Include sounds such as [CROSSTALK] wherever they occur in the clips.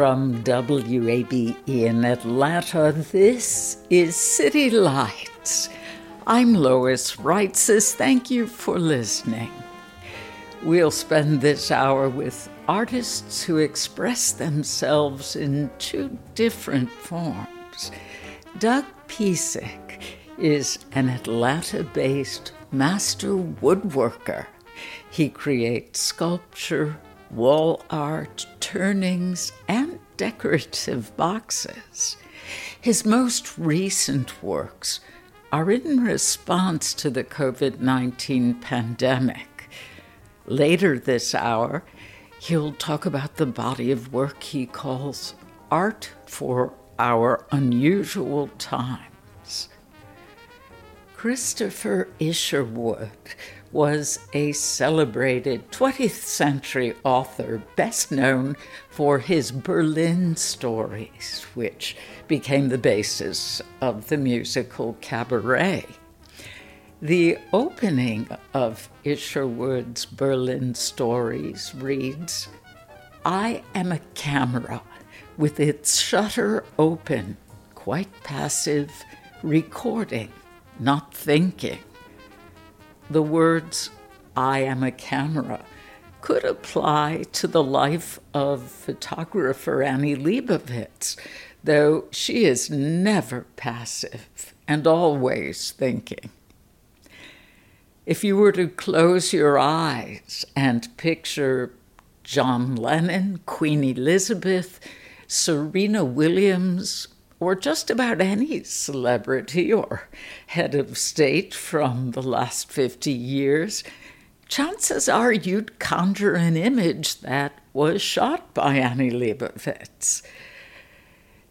From WABE in Atlanta, this is City Lights. I'm Lois Reitzes. Thank you for listening. We'll spend this hour with artists who express themselves in two different forms. Doug Piesek is an Atlanta based master woodworker. He creates sculpture, wall art, turnings, and decorative boxes. His most recent works are in response to the COVID 19 pandemic. Later this hour, he'll talk about the body of work he calls Art for Our Unusual Times. Christopher Isherwood was a celebrated 20th century author, best known for his Berlin stories, which became the basis of the musical Cabaret. The opening of Isherwood's Berlin stories reads I am a camera with its shutter open, quite passive, recording, not thinking the words, I am a camera, could apply to the life of photographer Annie Leibovitz, though she is never passive and always thinking. If you were to close your eyes and picture John Lennon, Queen Elizabeth, Serena Williams, or just about any celebrity or head of state from the last 50 years, chances are you'd conjure an image that was shot by Annie Leibovitz.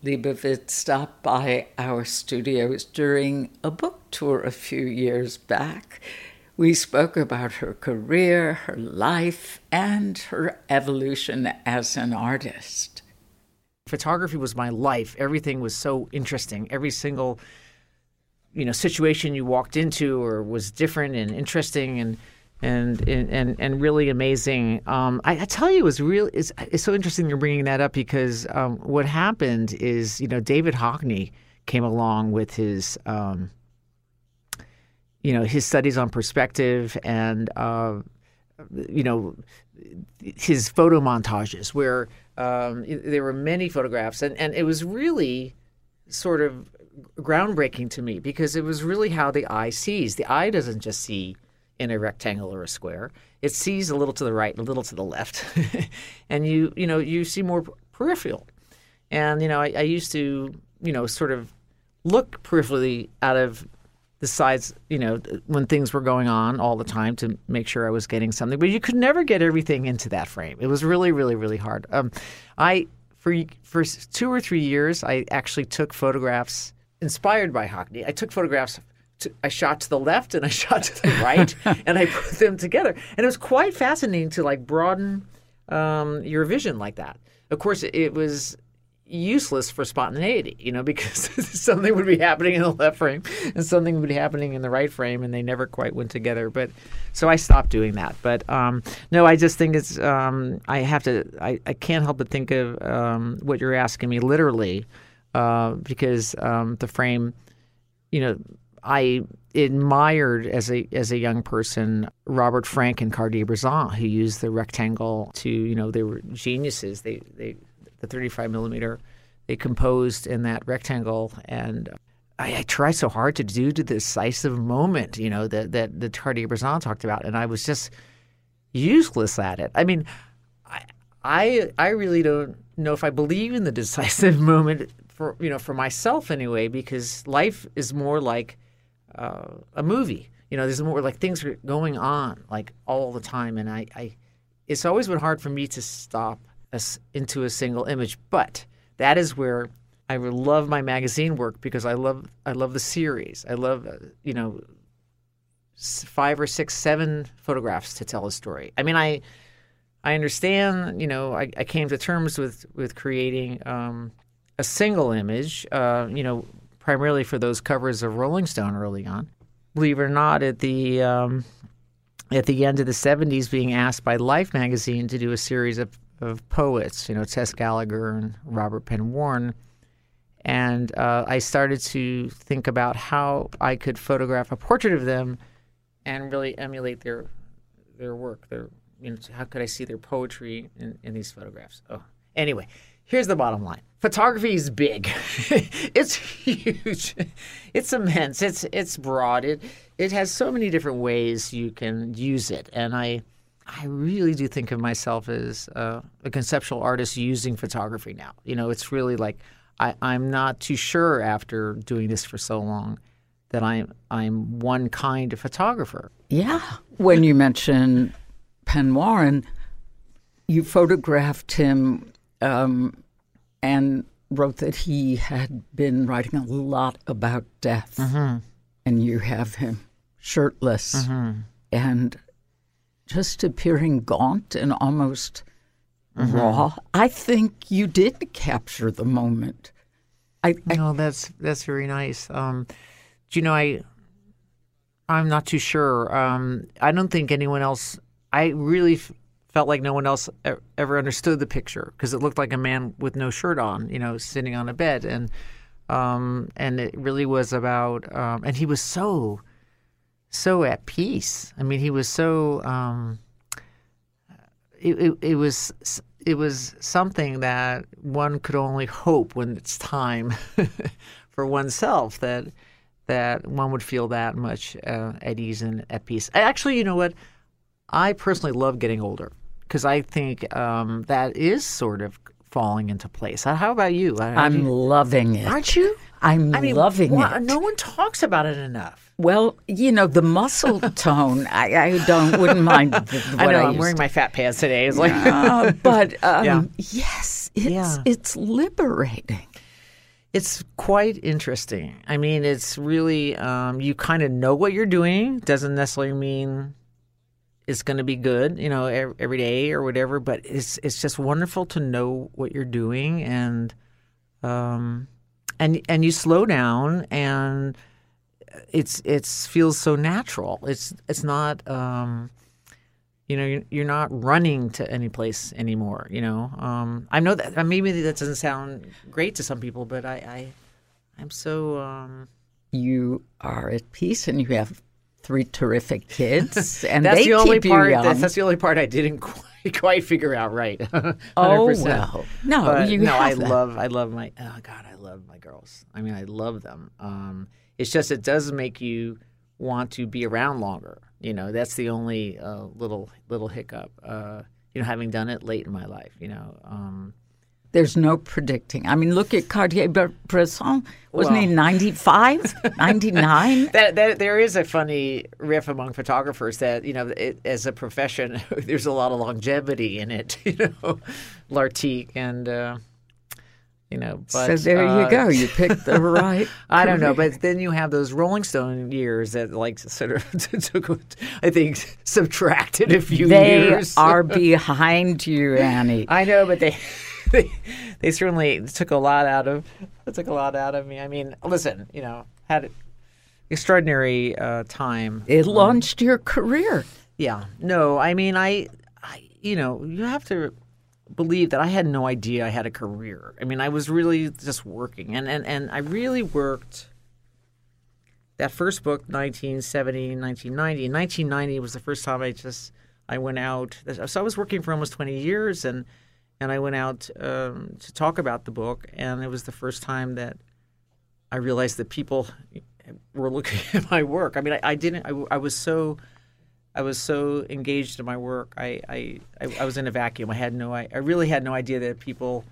Leibovitz stopped by our studios during a book tour a few years back. We spoke about her career, her life, and her evolution as an artist photography was my life. Everything was so interesting. Every single you know situation you walked into or was different and interesting and and and and really amazing. Um, I, I, tell you, it was real. It's, it's so interesting you're bringing that up because um, what happened is you know David Hockney came along with his um, you know his studies on perspective and uh, you know his photo montages where um, there were many photographs, and, and it was really sort of groundbreaking to me because it was really how the eye sees. The eye doesn't just see in a rectangle or a square; it sees a little to the right, a little to the left, [LAUGHS] and you you know you see more peripheral. And you know, I, I used to you know sort of look peripherally out of the sides, you know, when things were going on all the time to make sure I was getting something. But you could never get everything into that frame. It was really, really, really hard. Um, I for for two or three years, I actually took photographs inspired by Hockney. I took photographs. To, I shot to the left and I [LAUGHS] shot to the right, [LAUGHS] and I put them together. And it was quite fascinating to like broaden um, your vision like that. Of course, it was useless for spontaneity, you know, [LAUGHS] because something would be happening in the left frame and something would be happening in the right frame, and they never quite went together. But so I stopped doing that. But um, no, I just think it's um, I have to I, I can't help but think of um, what you're asking me literally uh, because um, the frame, you know. I admired as a as a young person Robert Frank and Cartier-Bresson, who used the rectangle to you know they were geniuses. They they the 35 millimeter they composed in that rectangle and. I, I try so hard to do the decisive moment, you know, that that that Cartier-Bresson talked about, and I was just useless at it. I mean, I I, I really don't know if I believe in the [LAUGHS] decisive [LAUGHS] moment for you know for myself anyway, because life is more like uh, a movie. You know, there's more like things are going on like all the time, and I, I it's always been hard for me to stop us into a single image. But that is where I love my magazine work because I love I love the series. I love uh, you know five or six, seven photographs to tell a story. I mean, I I understand. You know, I, I came to terms with with creating um, a single image. Uh, you know, primarily for those covers of Rolling Stone early on. Believe it or not, at the um, at the end of the '70s, being asked by Life magazine to do a series of, of poets. You know, Tess Gallagher and Robert Penn Warren and uh, I started to think about how I could photograph a portrait of them and really emulate their their work. Their you know, how could I see their poetry in, in these photographs? Oh, anyway, here's the bottom line: photography is big. [LAUGHS] it's huge. It's immense. It's it's broad. It it has so many different ways you can use it, and I. I really do think of myself as uh, a conceptual artist using photography now. You know, it's really like I, I'm not too sure after doing this for so long that I'm I'm one kind of photographer. Yeah. When you mention Penn Warren, you photographed him um, and wrote that he had been writing a lot about death, Mm-hmm. and you have him shirtless Mm-hmm. and just appearing gaunt and almost Mm-hmm. raw. I think you did capture the moment. I, I No, that's that's very nice. Um, do you know I? I'm not too sure. Um, I don't think anyone else. I really f- felt like no one else e- ever understood the picture because it looked like a man with no shirt on, you know, sitting on a bed, and um, and it really was about. Um, and he was so, so at peace. I mean, he was so. Um, it, it, it was it was something that one could only hope when it's time [LAUGHS] for oneself that that one would feel that much uh, at ease and at peace. Actually, you know what? I personally love getting older because I think um, that is sort of falling into place. How about you? Do I'm you- loving it. aren't you? I'm I mean, loving wha- it. No one talks about it enough. Well, you know the muscle [LAUGHS] tone. I, I don't wouldn't mind. [LAUGHS] I know. I'm used wearing my fat pants today. It's like [LAUGHS] Uh, but um, Yeah. yes, it's Yeah. it's liberating. It's quite interesting. I mean, it's really um, you kind of know what you're doing. Doesn't necessarily mean it's going to be good, you know, ev- every day or whatever. But it's it's just wonderful to know what you're doing, and um, and and you slow down, and it's it's feels so natural. It's it's not. Um, you know, you're, you're not running to any place anymore. You know, um, I know that maybe that doesn't sound great to some people, but I, I I'm so um, You are at peace, and you have three terrific kids, [LAUGHS] and that's the only part. That's, that's the only part I didn't [LAUGHS] quite, quite figure out right. 100%. [LAUGHS] oh well, no, But you no, I that. love I love my oh god, I love my girls. I mean, I love them. Um, it's just it does make you want to be around longer. You know, that's the only uh, little little hiccup. Uh, you know, having done it late in my life. You know, um, There's no predicting. I mean, look at Cartier-Bresson. Wasn't he Well. 95, [LAUGHS] 99? that, that there is a funny riff among photographers that you know, it, as a profession, [LAUGHS] there's a lot of longevity in it. [LAUGHS] You know, Lartigue and. Uh, you know, but so there uh, you go. You picked the [LAUGHS] right. I don't know, but then you have those Rolling Stone years that, like, sort of [LAUGHS] took, I think, subtracted a few they years. are [LAUGHS] behind you, Annie. I know, but they, they, they certainly took a lot out of, took a lot out of me. I mean, listen, you know, had extraordinary uh, time. It launched your career. Yeah. No, I mean, I, I, you know, you have to believe that I had no idea I had a career. I mean, I was really just working, and and and I really worked that first book, 1970, 1990. In 1990 was the first time I just I went out. So I was working for almost 20 years, and and I went out um, to talk about the book, and it was the first time that I realized that people were looking [LAUGHS] at my work. I mean, I, I didn't. I, I, was so. I was so engaged in my work. I, I, I was in a vacuum. I had no. I, I really had no idea that people,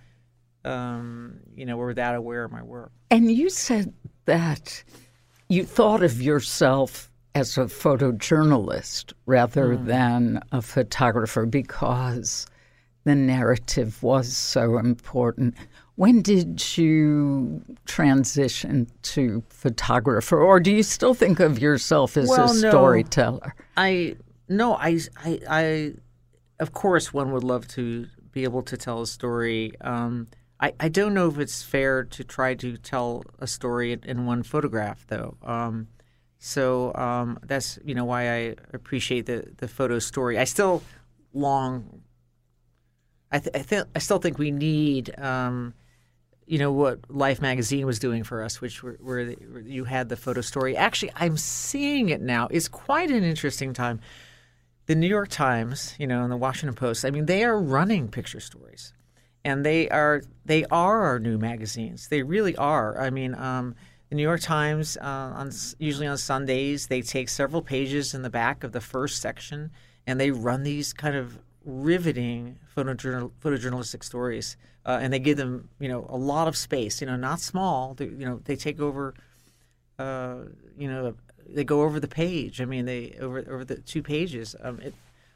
um, you know, were that aware of my work. And you said that you thought of yourself as a photojournalist rather mm. than a photographer because the narrative was so important. When did you transition to photographer, or do you still think of yourself as well, a storyteller? No, I no, I, I, I, of course, one would love to be able to tell a story. Um, I, I don't know if it's fair to try to tell a story in one photograph, though. Um, so um, that's you know why I appreciate the the photo story. I still long. I th- I, th- I still think we need. Um, you know what Life magazine was doing for us, which were, where, where you had the photo story. Actually, I'm seeing it now. It's quite an interesting time. The New York Times, you know, and the Washington Post. I mean, they are running picture stories, and they are they are our new magazines. They really are. I mean, um, the New York Times, uh, on usually on Sundays, they take several pages in the back of the first section, and they run these kind of riveting photojournal, photojournalistic stories, uh, and they give them, you know, a lot of space. You know, not small. They, you know, they take over. Uh, you know, they go over the page. I mean, they over over the two pages. Um, it,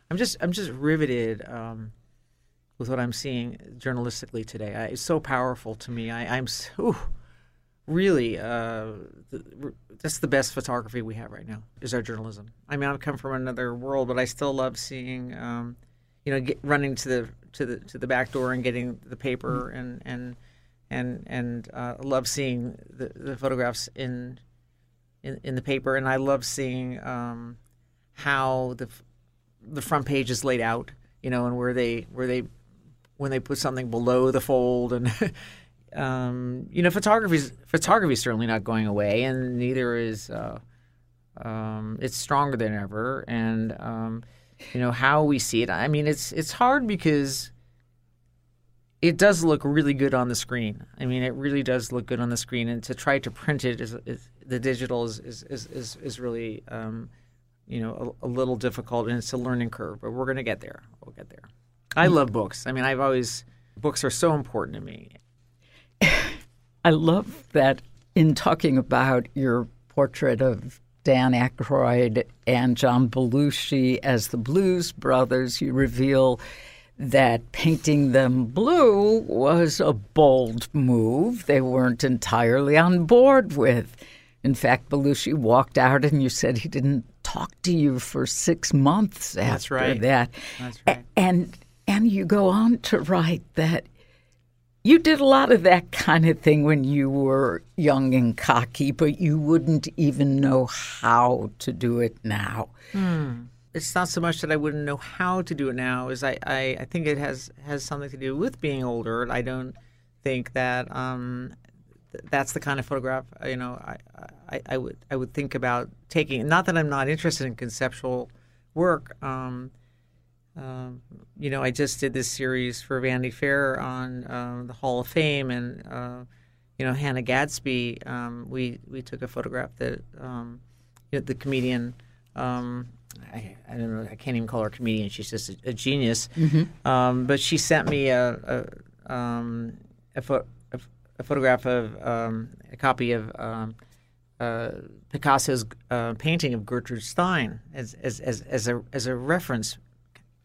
I'm just I'm just riveted um, with what I'm seeing journalistically today. I, it's so powerful to me. I, I'm so really, uh, that's the best photography we have right now is our journalism. I mean, I've come from another world, but I still love seeing, um, you know, get, running to the to the to the back door and getting the paper mm-hmm. and and and and uh, love seeing the, the photographs in, in in the paper, and I love seeing um, how the the front page is laid out, you know, and where they where they when they put something below the fold and [LAUGHS] um, you know, photography photography is certainly not going away, and neither is uh, um, it's stronger than ever. And um, you know how we see it. I mean, it's it's hard because it does look really good on the screen. I mean, it really does look good on the screen, and to try to print it is, is the digital is is is, is really um, you know a, a, little difficult, and it's a learning curve. But we're going to get there. We'll get there. I mm. love books. I mean, I've always books are so important to me. [LAUGHS] I love that in talking about your portrait of Dan Aykroyd and John Belushi as the Blues Brothers, you reveal that painting them blue was a bold move they weren't entirely on board with. In fact, Belushi walked out and you said he didn't talk to you for six months after That's right. that. That's right. And and you go on to write that you did a lot of that kind of thing when you were young and cocky, but you wouldn't even know how to do it now. Hmm. It's not so much that I wouldn't know how to do it now, as I, I, I think it has has something to do with being older. I don't think that um, that's the kind of photograph you know I, I, I, would I would think about taking. Not that I'm not interested in conceptual work. Um, um, you know, I just did this series for Vanity Fair on uh, the Hall of Fame, and uh, you know, Hannah Gadsby. Um, we we took a photograph that um, you know, the comedian. Um, I, I, don't know. I can't even call her a comedian. She's just a, a genius. Mm-hmm. Um, but she sent me a a, um, a, fo- a photograph of a copy of. Uh, Picasso's uh, painting of Gertrude Stein as, as, as, as, a, as a reference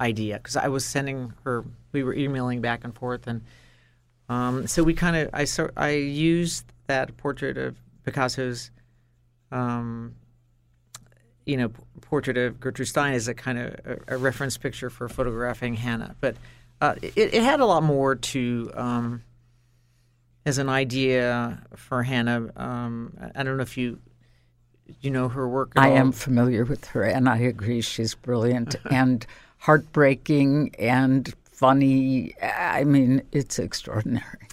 idea because I was sending her. We were emailing back and forth, and um, so we kind of I so, I used that portrait of Picasso's, um, you know, portrait of Gertrude Stein as a kind of a, a reference picture for photographing Hannah, but uh, it, it, had a lot more to. Um, as an idea for Hannah, um, I don't know if you you know her work. I all. am familiar with her, and I agree she's brilliant. [LAUGHS] and heartbreaking and funny. I mean, it's extraordinary.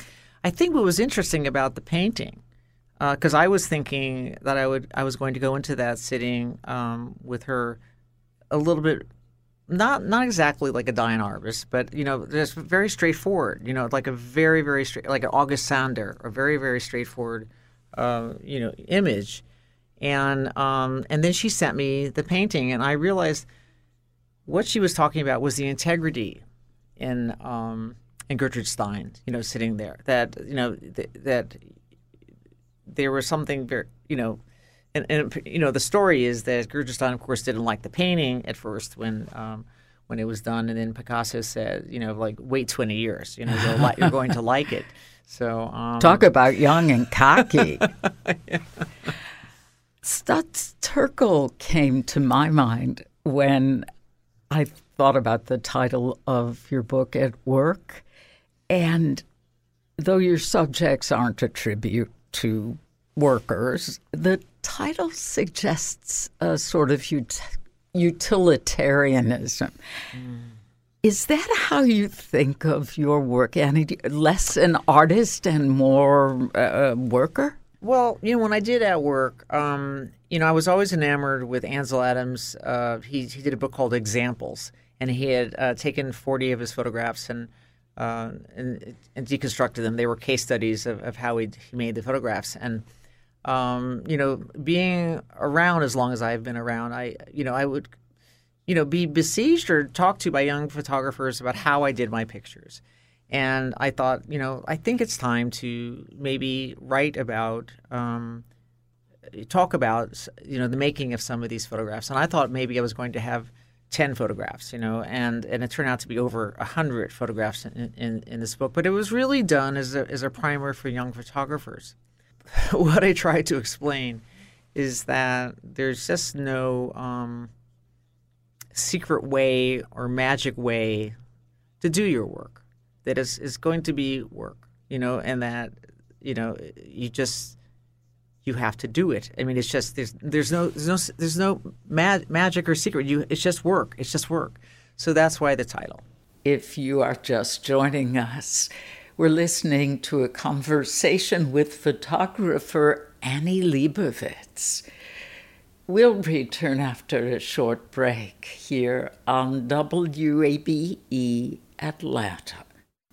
I think what was interesting about the painting because uh, I was thinking that I would I was going to go into that sitting um, with her a little bit not not exactly like a Diane Arbus, but you know, just very straightforward. You know, like a very very straight, like an August Sander, a very very straightforward, uh, you know, image. And um, and then she sent me the painting, and I realized what she was talking about was the integrity in um, in Gertrude Stein. You know, sitting there, that you know th- that there was something very, you know and, and you know the story is that Gertrude Stein, of course, didn't like the painting at first when um, when it was done, and then Picasso said, you know, like wait twenty years, you know, you're, li- you're going to like it. So um, talk about young and cocky. [LAUGHS] yeah. Studs Terkel came to my mind when I thought about the title of your book at work, and though your subjects aren't a tribute to workers, the title suggests a sort of ut- utilitarianism. Mm. Is that how you think of your work, Annie? Less an artist and more a worker? Well, you know, when I did at work, um, you know, I was always enamored with Ansel Adams. Uh, he, he did a book called Examples, and he had uh, taken 40 of his photographs and, uh, and, and deconstructed them. They were case studies of, of how he made the photographs. And um, you know, being around as long as I've been around, I, you know, I would, you know, be besieged or talked to by young photographers about how I did my pictures. And I thought, you know, I think it's time to maybe write about, um, talk about, you know, the making of some of these photographs. And I thought maybe I was going to have 10 photographs, you know, and, and it turned out to be over 100 photographs in, in, in this book. But it was really done as a, as a primer for young photographers. [LAUGHS] what I try to explain is that there's just no um, secret way or magic way to do your work. That is is going to be work, you know, and that you know you just you have to do it. I mean, it's just there's there's no there's no there's no mag- magic or secret. You it's just work. It's just work. So that's why the title. If you are just joining us. We're listening to a conversation with photographer Annie Leibovitz. We'll return after a short break here on WABE Atlanta.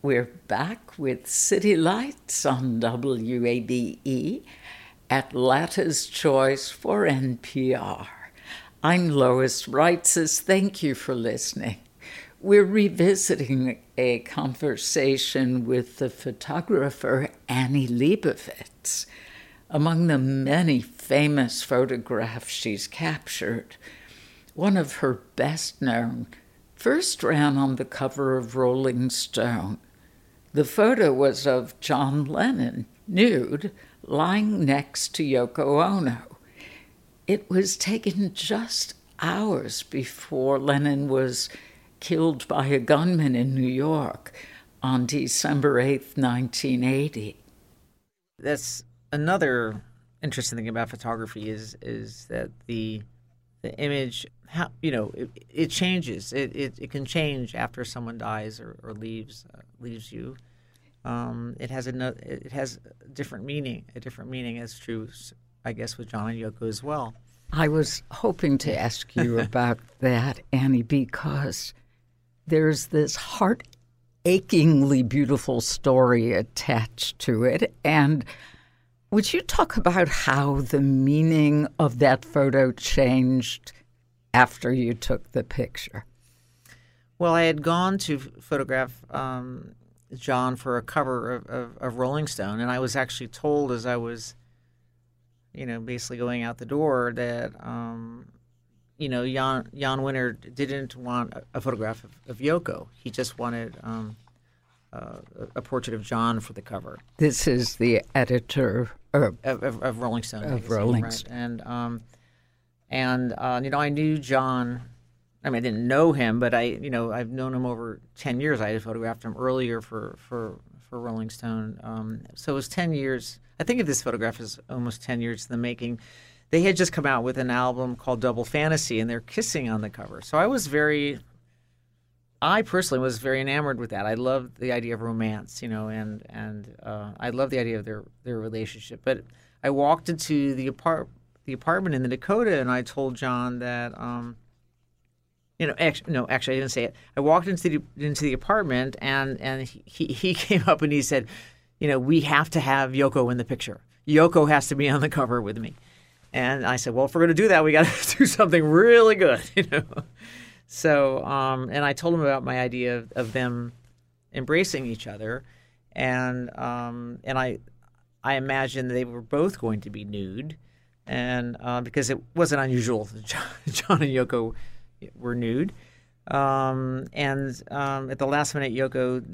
We're back with City Lights on WABE, Atlanta's Choice for NPR. I'm Lois Reitzes. Thank you for listening. We're revisiting a conversation with the photographer Annie Leibovitz. Among the many famous photographs she's captured, one of her best known first ran on the cover of Rolling Stone the photo was of John Lennon, nude, lying next to Yoko Ono. It was taken just hours before Lennon was killed by a gunman in New York on December 8th, 1980. That's another interesting thing about photography is is that the the image how you know it, it changes. It, it, it can change after someone dies or, or leaves uh, leaves you. Um, it has a it has a different meaning a different meaning as true I guess with John and Yoko as well. I was hoping to ask you [LAUGHS] about that Annie because there's this heart achingly beautiful story attached to it. And would you talk about how the meaning of that photo changed after you took the picture? Well, I had gone to photograph um, John for a cover of, of, of, Rolling Stone, and I was actually told as I was, you know, basically going out the door that, um, you know, Jann, Jann Wenner didn't want a, a photograph of, of, Yoko. He just wanted um, uh, a portrait of John for the cover. This is the editor of, of, of Rolling Stone. Of magazine, Rolling right? Stone. And, um, and uh, you know, I knew John I mean, I didn't know him, but I, you know, I've known him over ten years. I photographed him earlier for for for Rolling Stone. Um, so it was ten years. I think of this photograph as almost ten years in the making. They had just come out with an album called Double Fantasy, and they're kissing on the cover. So I was very, I personally was very enamored with that. I loved the idea of romance, you know, and and uh, I love the idea of their their relationship. But I walked into the apart the apartment in the Dakota, and I told John that. Um, you know, actually, no, actually, I didn't say it. I walked into the into the apartment, and and he he [LAUGHS] came up and he said, you know, we have to have Yoko in the picture. Yoko has to be on the cover with me. And I said, well, if we're going to do that, we got to [LAUGHS] do something really good, [LAUGHS] you know. So, um, and I told him about my idea of, of them embracing each other, and um, and I I imagined they were both going to be nude, and uh, because it wasn't unusual, [LAUGHS] John, and Yoko were nude. Um, and um, at the last minute, Yoko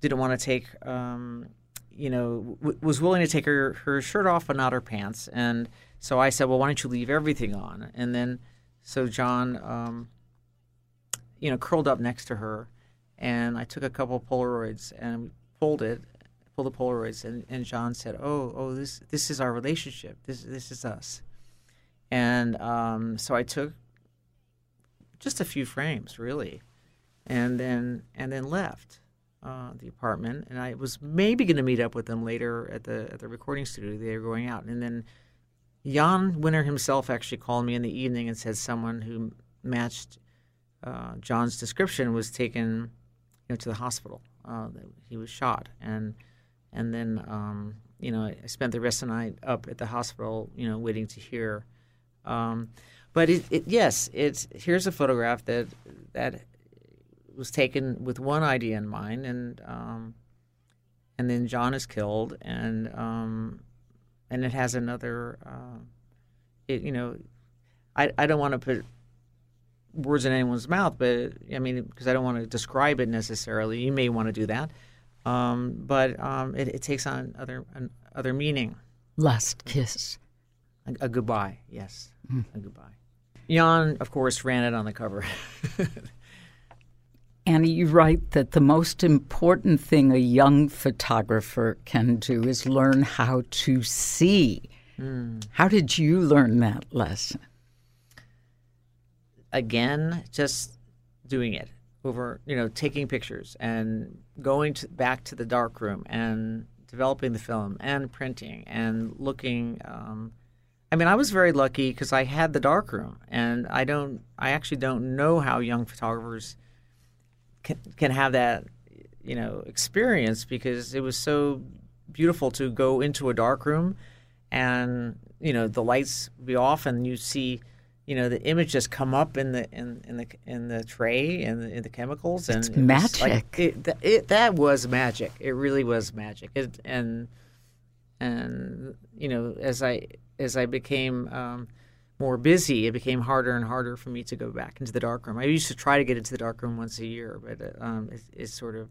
didn't want to take, um, you know, w- was willing to take her, her shirt off but not her pants. And so I said, well, why don't you leave everything on? And then so John, um, you know, curled up next to her, and I took a couple of Polaroids and pulled it, pulled the Polaroids, and, and John said, "Oh, oh, this this is our relationship. This this is us." And um, so I took just a few frames really, and then and then left uh, the apartment. And I was maybe going to meet up with them later at the at the recording studio. They were going out, and then Jann Wenner himself actually called me in the evening and said someone who matched uh, John's description was taken you know, to the hospital. Uh, he was shot, and and then um, you know I spent the rest of the night up at the hospital, you know, waiting to hear. Um, but it, it, yes, it's here's a photograph that that was taken with one idea in mind, and um, and then John is killed, and um, and it has another. Uh, it, you know, I I don't want to put words in anyone's mouth, but I mean because I don't want to describe it necessarily. You may want to do that, um, but um, it, it, takes on other an, other meaning. Last kiss. A, a goodbye, yes, mm. a goodbye. Jann, of course, ran it on the cover. [LAUGHS] Annie, you write that the most important thing a young photographer can do is learn how to see. Mm. How did you learn that lesson? Again, just doing it over, you know, taking pictures and going to, back to the darkroom and developing the film and printing and looking. Um, I mean, I was very lucky because I had the darkroom, and I don't. I actually don't know how young photographers can can have that, you know, experience because it was so beautiful to go into a darkroom, and you know the lights be off, and you see, you know, the image just come up in the in, in the in the tray and in, in, the chemicals, and it's it magic. Like, it, it, that was magic. It really was magic. It, and and you know, as I as I became um, more busy, it became harder and harder for me to go back into the dark room I used to try to get into the dark room once a year, but uh, um, it, it, sort of,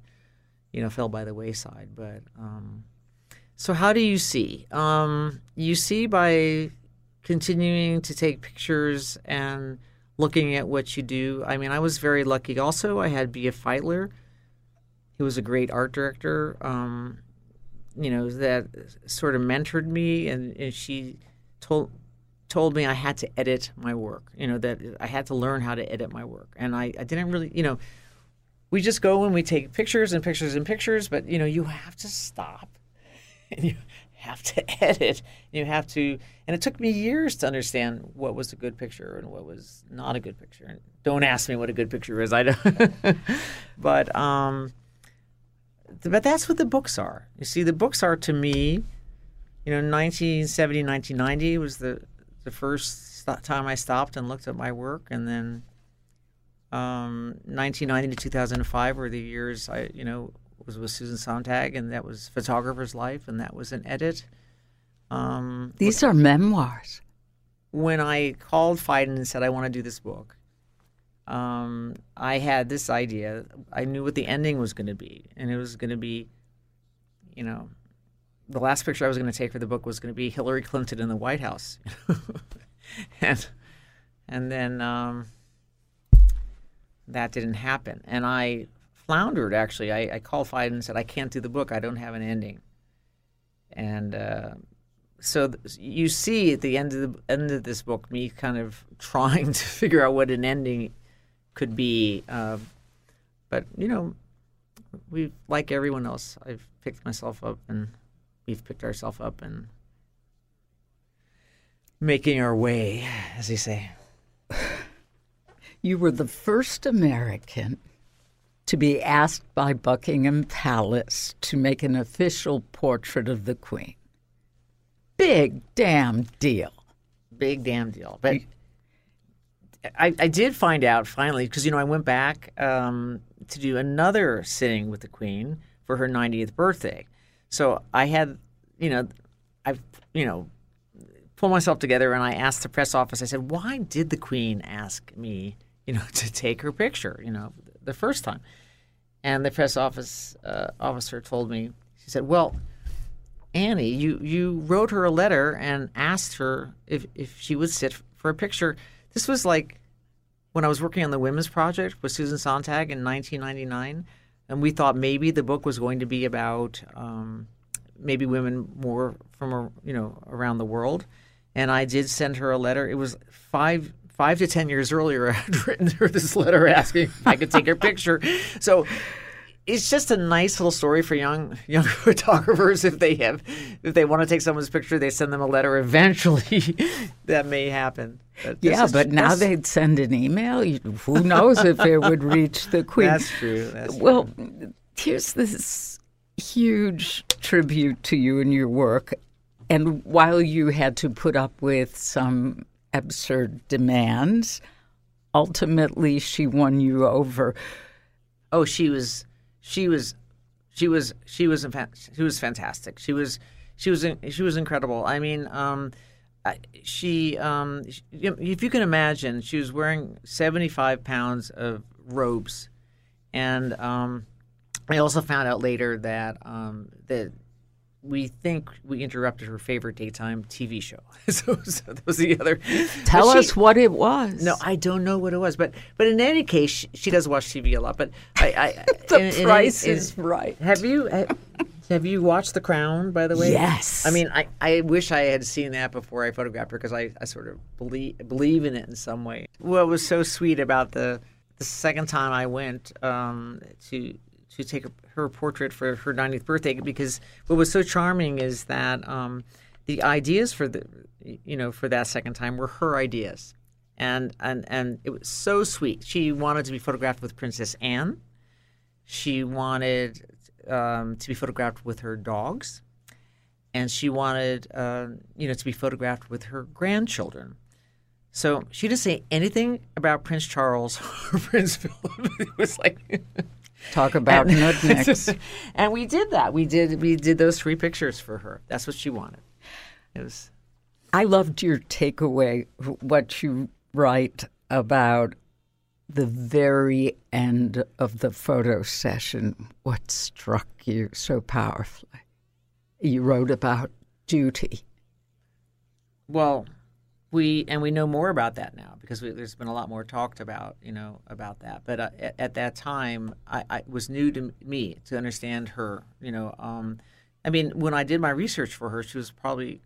you know, fell by the wayside. But um, so, how do you see? Um, you see by continuing to take pictures and looking at what you do. I mean, I was very lucky. Also, I had Bea Feitler. He was a great art director. Um, you know, that sort of mentored me, and, and she told told me I had to edit my work. You know that I had to learn how to edit my work, and I, I didn't really, you know, we just go and we take pictures and pictures and pictures, but you know you have to stop, [LAUGHS] and you have to [LAUGHS] edit. You have to, and it took me years to understand what was a good picture and what was not a good picture. And don't ask me what a good picture is. I don't, [LAUGHS] but um, but that's what the books are. You see, the books are to me you know, 1970, 1990 was the the first time I stopped and looked at my work, and then Um, 1990 to 2005 were the years I, you know, was with Susan Sontag, and that was photographer's life, and that was an edit. Um, These are memoirs. when I called Phaidon and said I want to do this book, um, I had this idea. I knew what the ending was going to be, and it was going to be, you know, the last picture I was going to take for the book was going to be Hillary Clinton in the White House, [LAUGHS] and and then um, that didn't happen, and I floundered. Actually, I, I called Phaidon and said I can't do the book. I don't have an ending, and. Uh, so th- you see at the end of the end of this book me kind of trying [LAUGHS] to figure out what an ending could be uh, but you know we like everyone else i've picked myself up and we've picked ourselves up and making our way as they say You were the first American to be asked by Buckingham Palace to make an official portrait of the Queen. Big damn deal. big damn deal. But I, I did find out finally because you know I went back um, to do another sitting with the Queen for her 90th birthday. So I had, you know, I've, you know, pulled myself together and I asked the press office. I said, "Why did the Queen ask me, you know, [LAUGHS] to take her picture? You know, the first time?" And the press office uh, officer told me, she said, "Well." Annie, you, you wrote her a letter and asked her if, if she would sit for a picture. This was like when I was working on the Women's Project with Susan Sontag in 1999, and we thought maybe the book was going to be about um, maybe women more from you know around the world. And I did send her a letter. It was five five to ten years earlier. I had [LAUGHS] written her this letter asking if I could take her picture. So it's just a nice little story for young young [LAUGHS] photographers if they have if they want to take someone's picture they send them a letter eventually [LAUGHS] that may happen But Yeah, but now that's- they'd send an email. Who knows if it would reach the Queen? that's true that's Well, here's this huge tribute to you and your work. And while you had to put up with some absurd demands, ultimately she won you over. oh she was she was she was she was she was fantastic. She was she was she was incredible. I mean um she um if you can imagine she was wearing 75 pounds of robes. And um i also found out later that um that we think we interrupted her favorite daytime TV show. [LAUGHS] so, so that was the other. [LAUGHS] Tell she- us what it was. no, I don't know what it was, but but in any case, she, she does watch TV a lot. But I, I [LAUGHS] the in- in price in- is right. Have you have, have you watched The Crown? By the way, Yes. I mean, I, I wish I had seen that before I photographed her because I, I sort of believe believe in it in some way. What was so sweet about the the second time I went um, to to take her portrait for her 90th birthday because what was so charming is that um, the ideas for the you know for that second time were her ideas. And and and it was so sweet. She wanted to be photographed with princess anne. She wanted um, to be photographed with her dogs. And she wanted uh, you know to be photographed with her grandchildren. So she didn't say anything about prince charles [LAUGHS] or prince philip. [LAUGHS] It was like [LAUGHS] Talk about and, [LAUGHS] nudniks. and we did that. We did we did those three pictures for her. That's what she wanted. It was I loved your takeaway, what you write about the very end of the photo session, what struck you so powerfully. You wrote about duty. well, we and we know more about that now because we, there's been a lot more talked about, you know, about that. But uh, at, at that time, I, I was new to me to understand her. You know, um, I mean, when I did my research for her, she was probably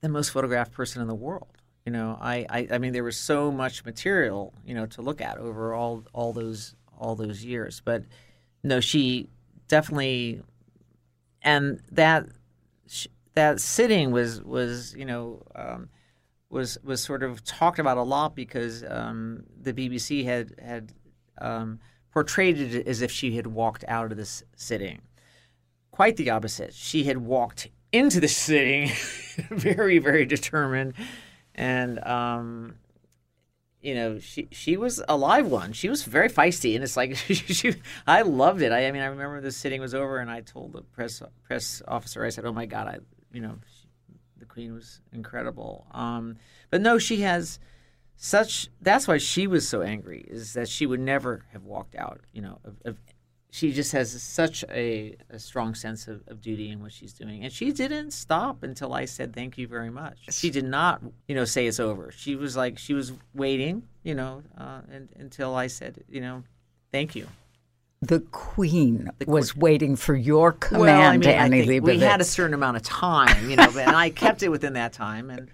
the most photographed person in the world. You know, I, I, I mean, there was so much material, you know, to look at over all all those all those years. But no, she definitely, and that that sitting was was you know um, was was sort of talked about a lot because um, the BBC had had um, portrayed it as if she had walked out of this sitting. Quite the opposite. She had walked into the [LAUGHS] sitting, very very determined, and um, you know, she she was a live one. She was very feisty, and it's like [LAUGHS] she, she I loved it. I, I, mean, I remember the sitting was over, and I told the press press officer, I said, "Oh my God, I you know, she, the Queen was incredible." Um, but no, she has such. That's why she was so angry. Is that she would never have walked out. You know, of, of she just has such a, a strong sense of, of, duty in what she's doing. And she didn't stop until I said thank you very much. She did not, you know, say it's over. She was like she was waiting, you know, uh, and, until I said, you know, thank you. The Queen the was waiting for your command, well, I mean, Annie I We had a certain amount of time, you know, and I kept it within that time, and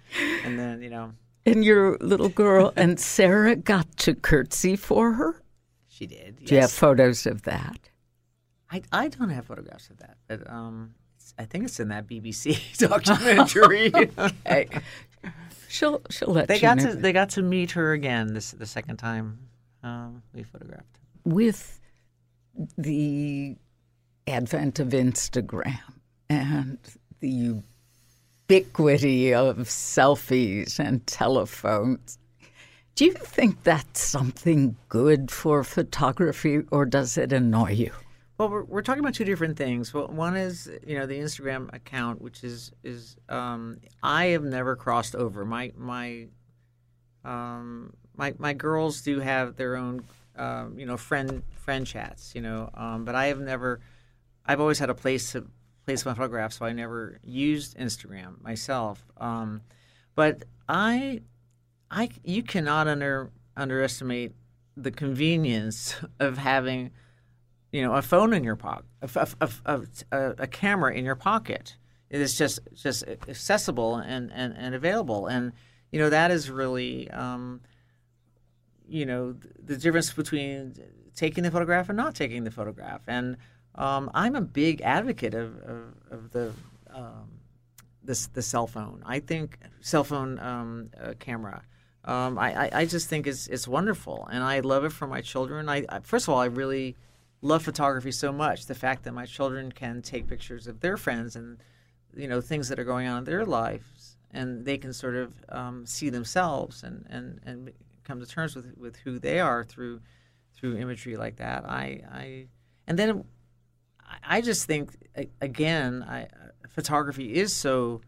and then you know. And your little girl and Sarah got to curtsy for her. She did. Yes. Do you have photos of that? I, I don't have photographs of that, but um, I think it's in that BBC [LAUGHS] documentary. [LAUGHS] okay. She'll she'll let they you got know. to they got to meet her again this the second time um, we photographed with the advent of Instagram and the ubiquity of selfies and telephones. Do you think that's something good for photography, or does it annoy you? Well, we're, we're talking about two different things. Well, one is you know the Instagram account, which is is um, I have never crossed over. My my um, my my girls do have their own um, you know friend friend chats, you know, um, but I have never. I've always had a place to place my photographs, so I never used Instagram myself. Um, but I I you cannot under underestimate the convenience [LAUGHS] of having you know, a phone in your pocket, a, a, a, a, camera in your pocket. It is just just accessible and, and, and available, and you know that is really, um, you know, the difference between taking the photograph and not taking the photograph. And um, I'm a big advocate of, of, of the um, the cell phone. I think cell phone um, uh, camera. Um, I, I, I just think it's it's wonderful, and I love it for my children. I, I first of all, I really love photography so much. The fact that my children can take pictures of their friends and you know things that are going on in their lives, and they can sort of um, see themselves and, and, and come to terms with with who they are through through imagery like that. I, I and then I just think again, I, photography is so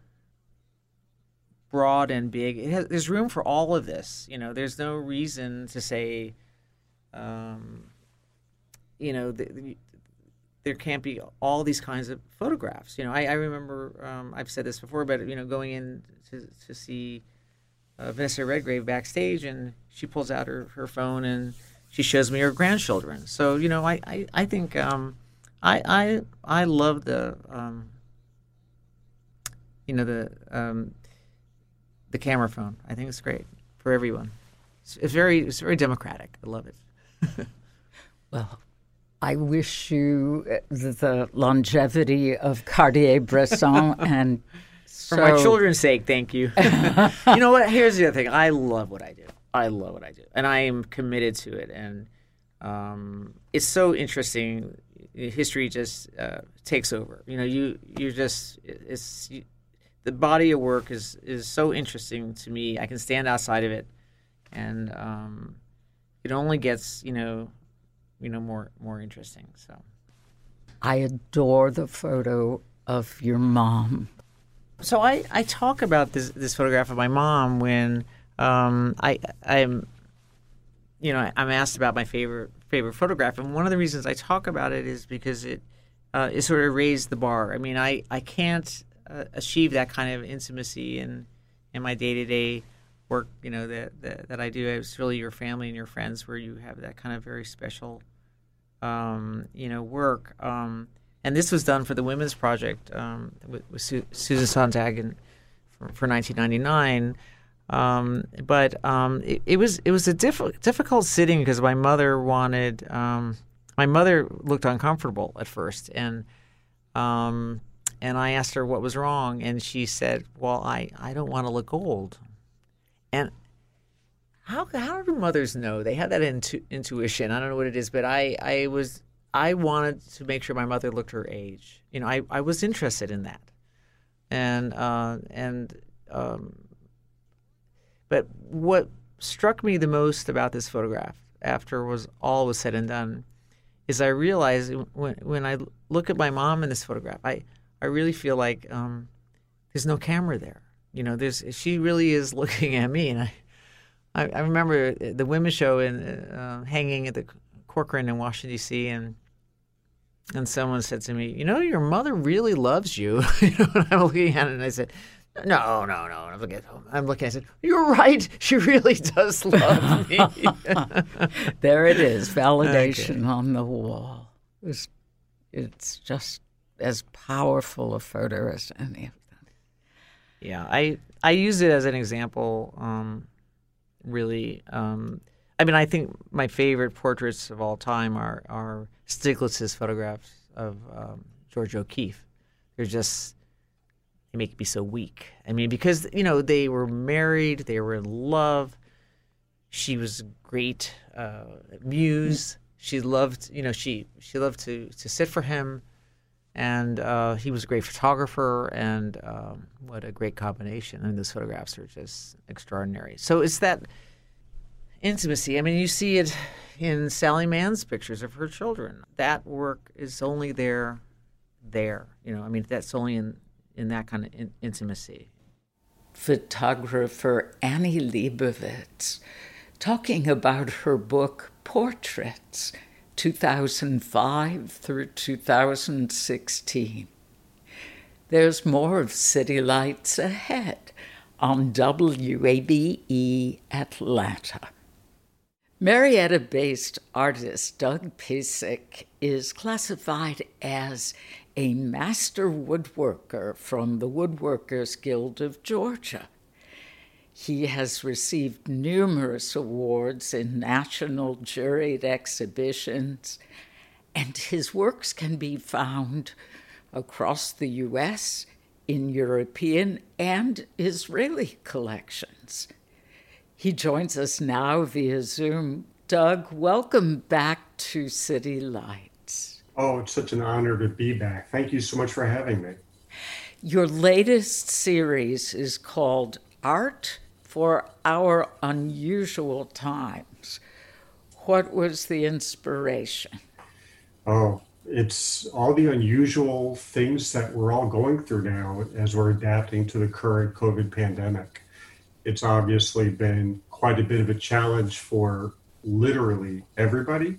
broad and big. Has, there's room for all of this. You know, there's no reason to say. Um, you know, the, the, there can't be all these kinds of photographs. You know, I, I remember um, I've said this before, but you know, going in to, to see uh, Vanessa Redgrave backstage, and she pulls out her, her phone and she shows me her grandchildren. So you know, I I, I think um, I I I love the um, you know the um, the camera phone. I think it's great for everyone. It's, it's very it's very democratic. I love it. [LAUGHS] well, I wish you the longevity of Cartier-Bresson [LAUGHS] and so, for my children's sake, thank you. [LAUGHS] you know what? Here's the other thing. I love what I do. I love what I do, and I am committed to it. And um, it's so interesting. History just uh, takes over. You know, you you just it's you, the body of work is is so interesting to me. I can stand outside of it, and um, it only gets you know you know more more interesting. So I adore the photo of your mom. So I, I talk about this this photograph of my mom when um, I I'm you know I'm asked about my favorite favorite photograph, and one of the reasons I talk about it is because it uh, it sort of raised the bar. I mean, I I can't uh, achieve that kind of intimacy in in my day to day work. You know that, that that I do. It's really your family and your friends where you have that kind of very special um, you know, work. Um, and this was done for the Women's Project um, with, with Su- Susan Sontag in, for, for 1999. Um, but um, it, it, was it was a diff- difficult sitting because my mother wanted um, my mother looked uncomfortable at first, and and I asked her what was wrong, and she said, "Well, I, I don't want to look old," and how how do mothers know? They have that intu- intuition. I don't know what it is, but I I was I wanted to make sure my mother looked her age. You know, I, I was interested in that, and uh, and um, but what struck me the most about this photograph after was all was said and done is I realized when when I look at my mom in this photograph, I I really feel like um, there's no camera there. You know, there's she really is [LAUGHS] looking at me, and I I, I remember the women's show in uh, hanging at the Corcoran in Washington D.C. and and someone said to me, "You know, your mother really loves you." [LAUGHS] you know, and I'm looking at it, and I said, "No, no, no." I'm looking at I'm looking. I said, "You're right. She really does [LAUGHS] love me." [LAUGHS] there it is, validation okay. on the wall. It's, it's just as powerful a photo as any of them. Yeah, I I use it as an example. Um, really, um, I mean, I think my favorite portraits of all time are are Stieglitz's photographs of um, Georgia O'Keeffe. They're just they make me so weak. I mean, because you know they were married, they were in love. She was a great uh, muse. She loved, you know, she she loved to to sit for him, and uh, he was a great photographer. And um, what a great combination! I mean, those photographs are just extraordinary. So it's that intimacy. I mean, you see it in Sally Mann's pictures of her children. That work is only there, there. You know, I mean, that's only in in that kind of in- intimacy. Photographer Annie Leibovitz talking about her book Portraits, 2005 through 2016. There's more of City Lights ahead on WABE Atlanta. Marietta based artist Doug Pisik is classified as a master woodworker from the Woodworkers Guild of Georgia. He has received numerous awards in national juried exhibitions, and his works can be found across the U.S., in European and Israeli collections. He joins us now via Zoom. Doug, welcome back to City Lights. Oh, it's such an honor to be back. Thank you so much for having me. Your latest series is called Art for Our Unusual Times. What was the inspiration? Oh, it's all the unusual things that we're all going through now as we're adapting to the current COVID pandemic it's obviously been quite a bit of a challenge for literally everybody.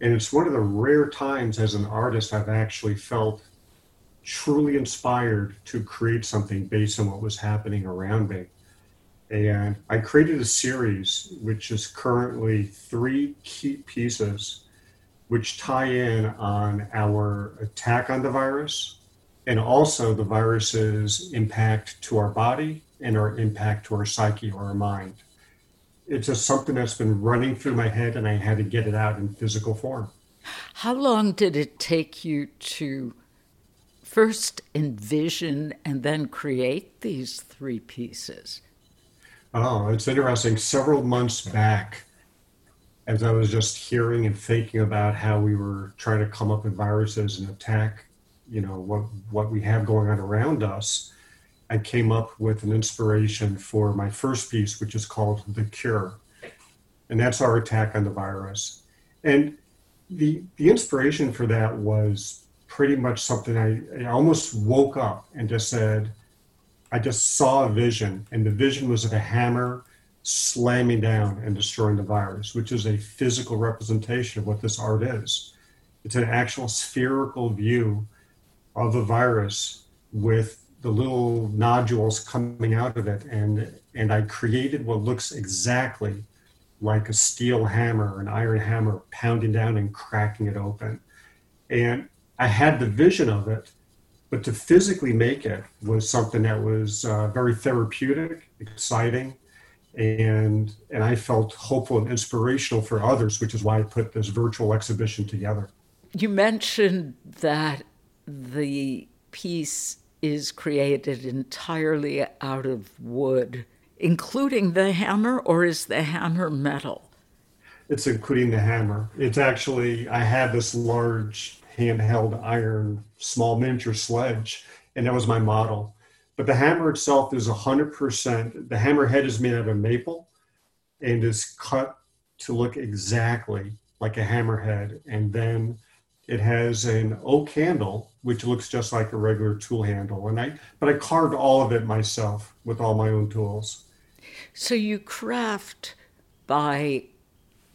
And it's one of the rare times as an artist I've actually felt truly inspired to create something based on what was happening around me. And I created a series which is currently three key pieces which tie in on our attack on the virus and also the virus's impact to our body and our impact to our psyche or our mind. It's just something that's been running through my head, and I had to get it out in physical form. How long did it take you to first envision and then create these three pieces? Oh, it's interesting. Several months back, as I was just hearing and thinking about how we were trying to come up with viruses and attack, you know, what what we have going on around us, I came up with an inspiration for my first piece, which is called The Cure. And that's our attack on the virus. And the, the inspiration for that was pretty much something I, I almost woke up and just said, I just saw a vision, and the vision was of a hammer slamming down and destroying the virus, which is a physical representation of what this art is. It's an actual spherical view of a virus with the little nodules coming out of it and and I created what looks exactly like a steel hammer, an iron hammer pounding down and cracking it open. And I had the vision of it, but to physically make it was something that was uh, very therapeutic, exciting, and and I felt hopeful and inspirational for others, which is why I put this virtual exhibition together. You mentioned that the piece is created entirely out of wood, including the hammer, or is the hammer metal? It's including the hammer. It's actually, I had this large handheld iron, small miniature sledge, and that was my model. But the hammer itself is 100%, the hammer head is made out of maple, and is cut to look exactly like a hammerhead. And then it has an oak handle, which looks just like a regular tool handle. And I, but I carved all of it myself with all my own tools. So you craft by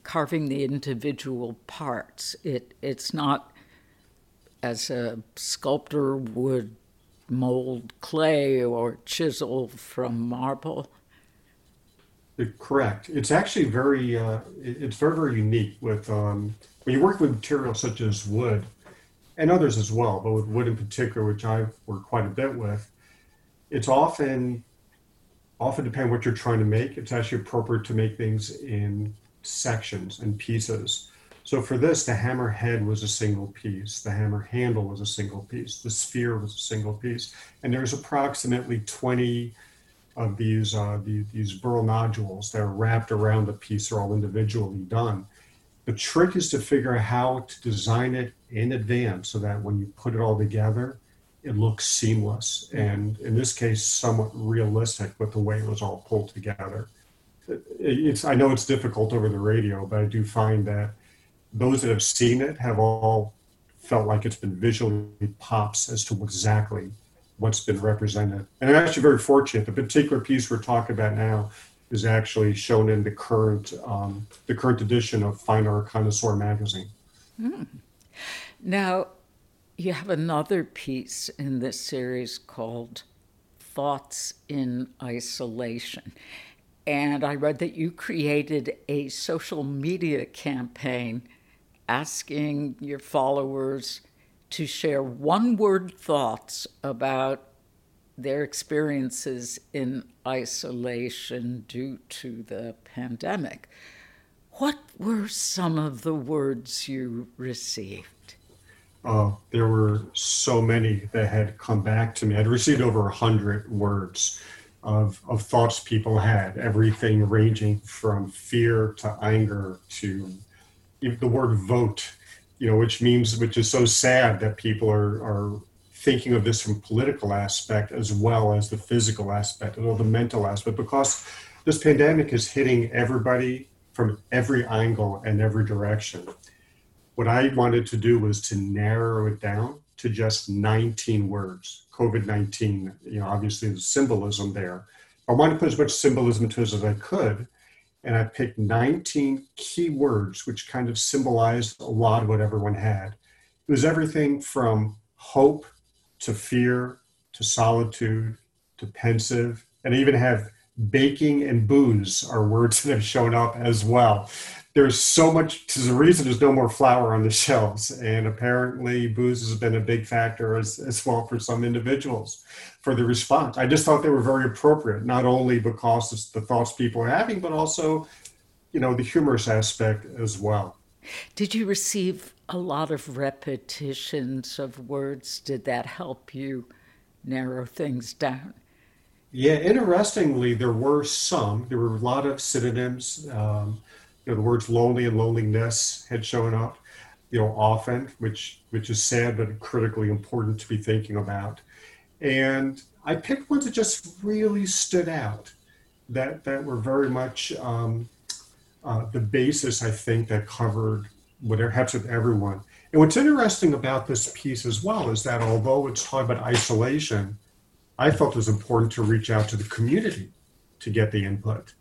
carving the individual parts. It it's not as a sculptor would mold clay or chisel from marble. Correct. It's actually very uh, it's very very unique with um, when you work with materials such as wood and others as well, but with wood in particular, which I've worked quite a bit with, it's often often depending what you're trying to make. It's actually appropriate to make things in sections and pieces. So for this, the hammer head was a single piece, the hammer handle was a single piece, the sphere was a single piece, and there's approximately 20 of these uh, these, these burl nodules that are wrapped around the piece are all individually done. The trick is to figure out how to design it in advance so that when you put it all together, it looks seamless and in this case somewhat realistic with the way it was all pulled together. It's I know it's difficult over the radio, but I do find that those that have seen it have all felt like it's been visually pops as to exactly what's been represented. And I'm actually very fortunate. The particular piece we're talking about now is actually shown in the current um, the current edition of Fine Art Connoisseur magazine. Mm. Now, you have another piece in this series called Thoughts in Isolation. And I read that you created a social media campaign asking your followers to share one word thoughts about their experiences in isolation due to the pandemic. What were some of the words you received? Uh, there were so many that had come back to me. I'd received over a hundred words of, of thoughts people had, everything ranging from fear to anger to the word vote you know, which means, which is so sad that people are, are thinking of this from political aspect as well as the physical aspect and or the mental aspect, because this pandemic is hitting everybody from every angle and every direction. What I wanted to do was to narrow it down to just 19 words. COVID 19, you know, obviously the symbolism there. I wanted to put as much symbolism to it as I could and I picked 19 key words which kind of symbolized a lot of what everyone had. It was everything from hope to fear to solitude to pensive, and I even have baking and booze are words [LAUGHS] that have shown up as well there's so much there's a reason there's no more flour on the [LAUGHS] shelves and apparently booze has been a big factor as, as well for some individuals for the response. I just thought they were very appropriate not only because it's the thoughts people are having but also you know the humorous aspect as well. Did you receive a lot of repetitions of words? Did that help you narrow things down? Yeah interestingly there were some. There were a lot of synonyms um, you know, the words lonely and loneliness had shown up, you know, often, which which is sad but critically important to be thinking about. And I picked ones that just really stood out, that that were very much um, uh, the basis, I think, that covered whatever happens with everyone. And what's interesting about this piece as well is that although it's talking about isolation, I felt it was important to reach out to the community to get the input.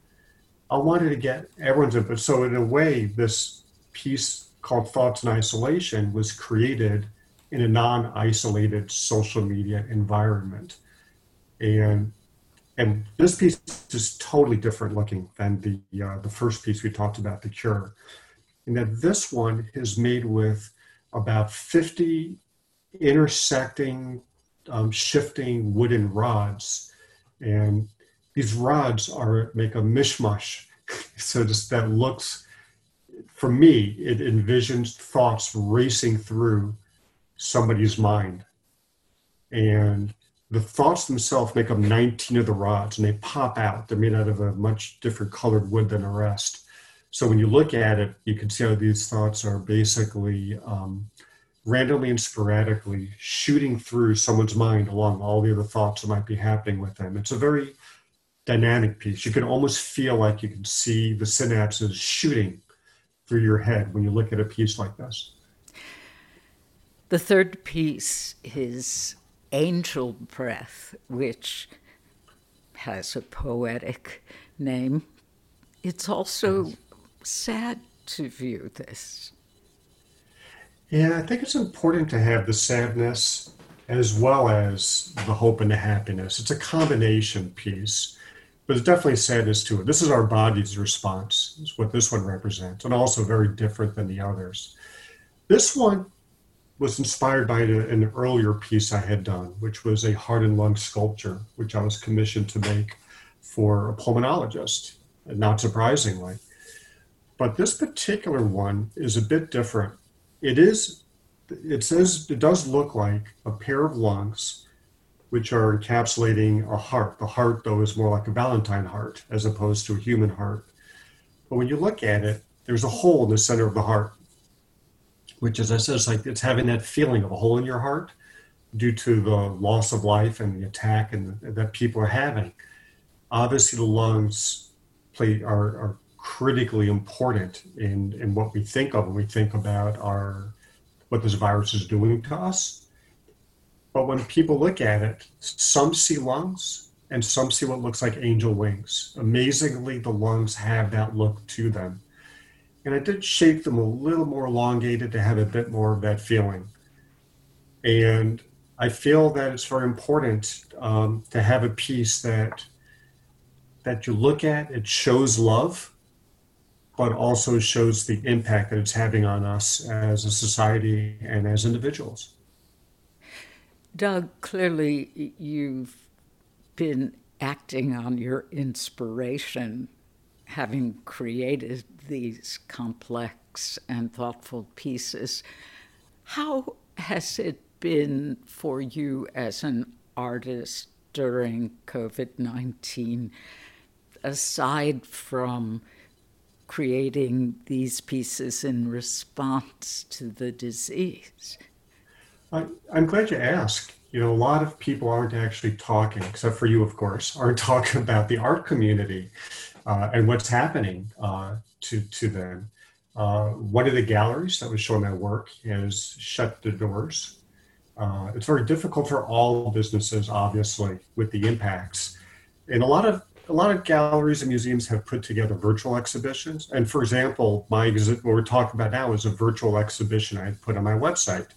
I wanted to get everyone's input. So in a way, this piece called Thoughts in Isolation was created in a non-isolated social media environment. And and this piece is totally different looking than the uh, the first piece we talked about, the cure. And that this one is made with about 50 intersecting, um, shifting wooden rods. And these rods are make a mishmash. [LAUGHS] so that looks, for me, it envisions thoughts racing through somebody's mind. And the thoughts themselves make up 19 of the rods and they pop out. They're made out of a much different colored wood than the rest. So when you look at it, you can see how these thoughts are basically um, randomly and sporadically shooting through someone's mind along all the other thoughts that might be happening with them. It's a very dynamic piece. You can almost feel like you can see the synapses shooting through your head when you look at a piece like this. The third piece is Angel Breath, which has a poetic name. It's also sad to view this. Yeah, I think it's important to have the sadness as well as the hope and the happiness. It's a combination piece, but there's definitely sadness to it. This is our body's response, is what this one represents, and also very different than the others. This one was inspired by an earlier piece I had done, which was a heart and lung sculpture, which I was commissioned to make for a pulmonologist, not surprisingly. But this particular one is a bit different. It is, it says, it does look like a pair of lungs, which are encapsulating a heart. The heart, though, is more like a Valentine heart as opposed to a human heart. But when you look at it, there's a hole in the center of the heart which, as I said, it's like it's having that feeling of a hole in your heart due to the loss of life and the attack and that people are having. Obviously, the lungs play are, are critically important in, in what we think of when we think about our what this virus is doing to us. But when people look at it, some see lungs and some see what looks like angel wings. Amazingly, the lungs have that look to them. And I did shape them a little more elongated to have a bit more of that feeling. And I feel that it's very important um, to have a piece that that you look at. It shows love, but also shows the impact that it's having on us as a society and as individuals. Doug, clearly you've been acting on your inspiration having created these complex and thoughtful pieces, how has it been for you as an artist during COVID 19, aside from creating these pieces in response to the disease? I, am glad you asked. You know, a lot of people aren't actually talking, except for you, of course, [LAUGHS] aren't talking about the art community uh, and what's happening uh, to, to them. Uh, one of the galleries that was showing my work has shut the doors. Uh, it's very difficult for all businesses, obviously, with the impacts. And a lot of a lot of galleries and museums have put together virtual exhibitions. And for example, my exhibit, what we're talking about now is a virtual exhibition I put on my website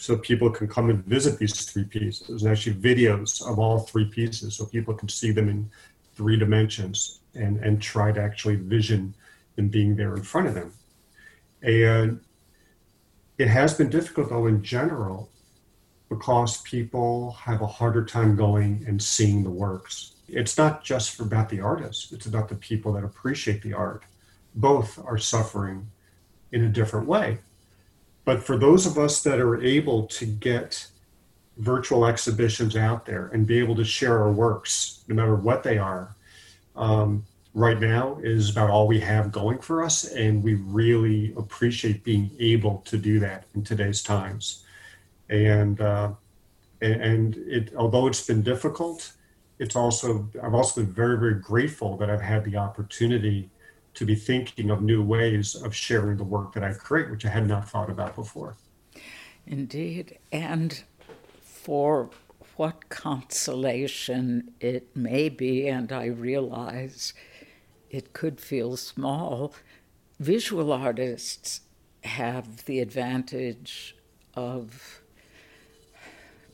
so people can come and visit these three pieces and actually videos of all three pieces so people can see them in three dimensions and, and try to actually vision them being there in front of them. And it has been difficult, though, in general, because people have a harder time going and seeing the works. It's not just about the artists, it's about the people that appreciate the art. Both are suffering in a different way. But for those of us that are able to get virtual exhibitions out there and be able to share our works, no matter what they are, um, right now is about all we have going for us. And we really appreciate being able to do that in today's times. And, uh, and it, although it's been difficult, it's also, I've also been very, very grateful that I've had the opportunity to be thinking of new ways of sharing the work that I create, which I had not thought about before. Indeed. And for what consolation it may be, and I realize it could feel small, visual artists have the advantage of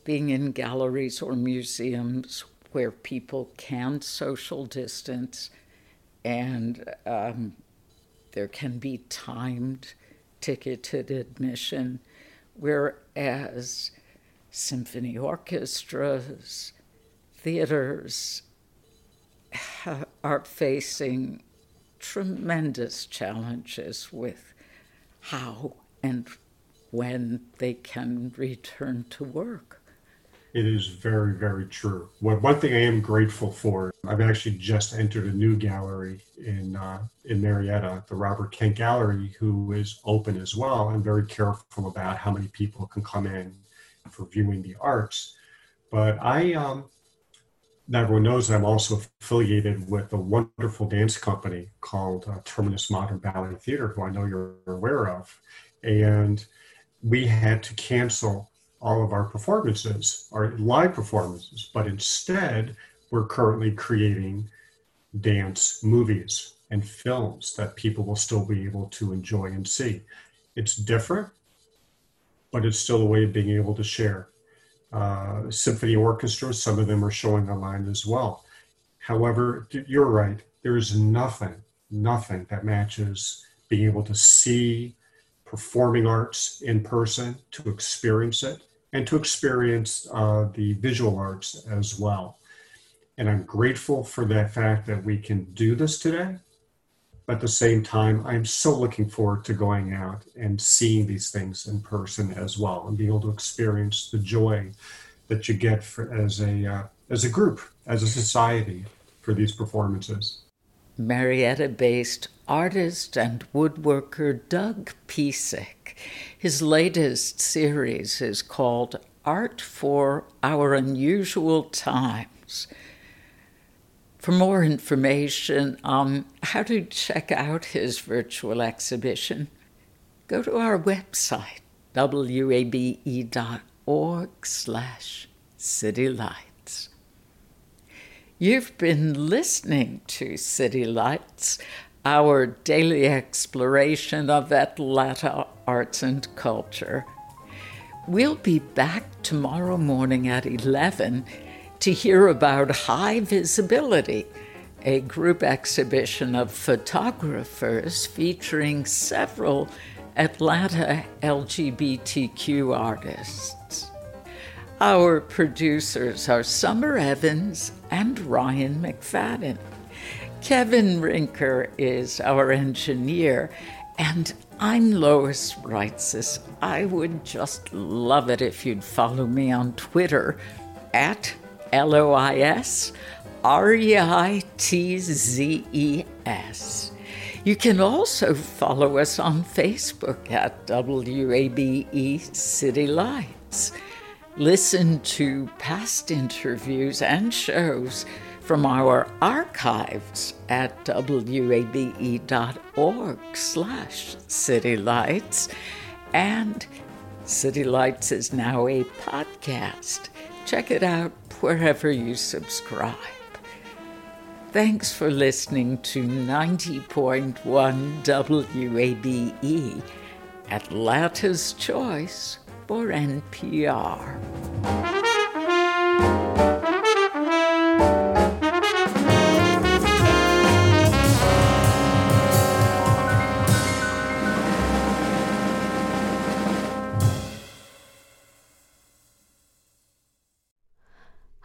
being in galleries or museums where people can social distance and um, there can be timed ticketed admission, whereas symphony orchestras, theaters are facing tremendous challenges with how and when they can return to work. It is very, very true. What, one thing I am grateful for, I've actually just entered a new gallery in uh, in Marietta, the Robert Kent Gallery, who is open as well. I'm very careful about how many people can come in for viewing the arts. But I, um, everyone knows I'm also affiliated with a wonderful dance company called uh, Terminus Modern Ballet Theater, who I know you're aware of. And we had to cancel all of our performances, our live performances, but instead, we're currently creating dance movies and films that people will still be able to enjoy and see. It's different, but it's still a way of being able to share. Uh, symphony orchestras, some of them are showing online as well. However, you're right, there is nothing, nothing that matches being able to see performing arts in person, to experience it, and to experience uh, the visual arts as well. And I'm grateful for that fact that we can do this today. But at the same time, I'm so looking forward to going out and seeing these things in person as well and being able to experience the joy that you get for, as a uh, as a group, as a society for these performances. Marietta based artist and woodworker Doug Pisik. His latest series is called Art for Our Unusual Times. For more information on how to check out his virtual exhibition, go to our website, wabe.org slash citylights. You've been listening to City Lights, our daily exploration of Atlanta arts and culture. We'll be back tomorrow morning at 11 to hear about High Visibility, a group exhibition of photographers featuring several Atlanta LGBTQ artists. Our producers are Summer Evans and Ryan McFadden. Kevin Rinker is our engineer, and I'm Lois Reitzes. I would just love it if you'd follow me on Twitter at L O I S R E I T Z E S. You can also follow us on Facebook at WABE City Lights. Listen to past interviews and shows from our archives at wabe.org slash citylights. And City Lights is now a podcast. Check it out wherever you subscribe. Thanks for listening to 90.1 WABE, Atlanta's Choice for NPR.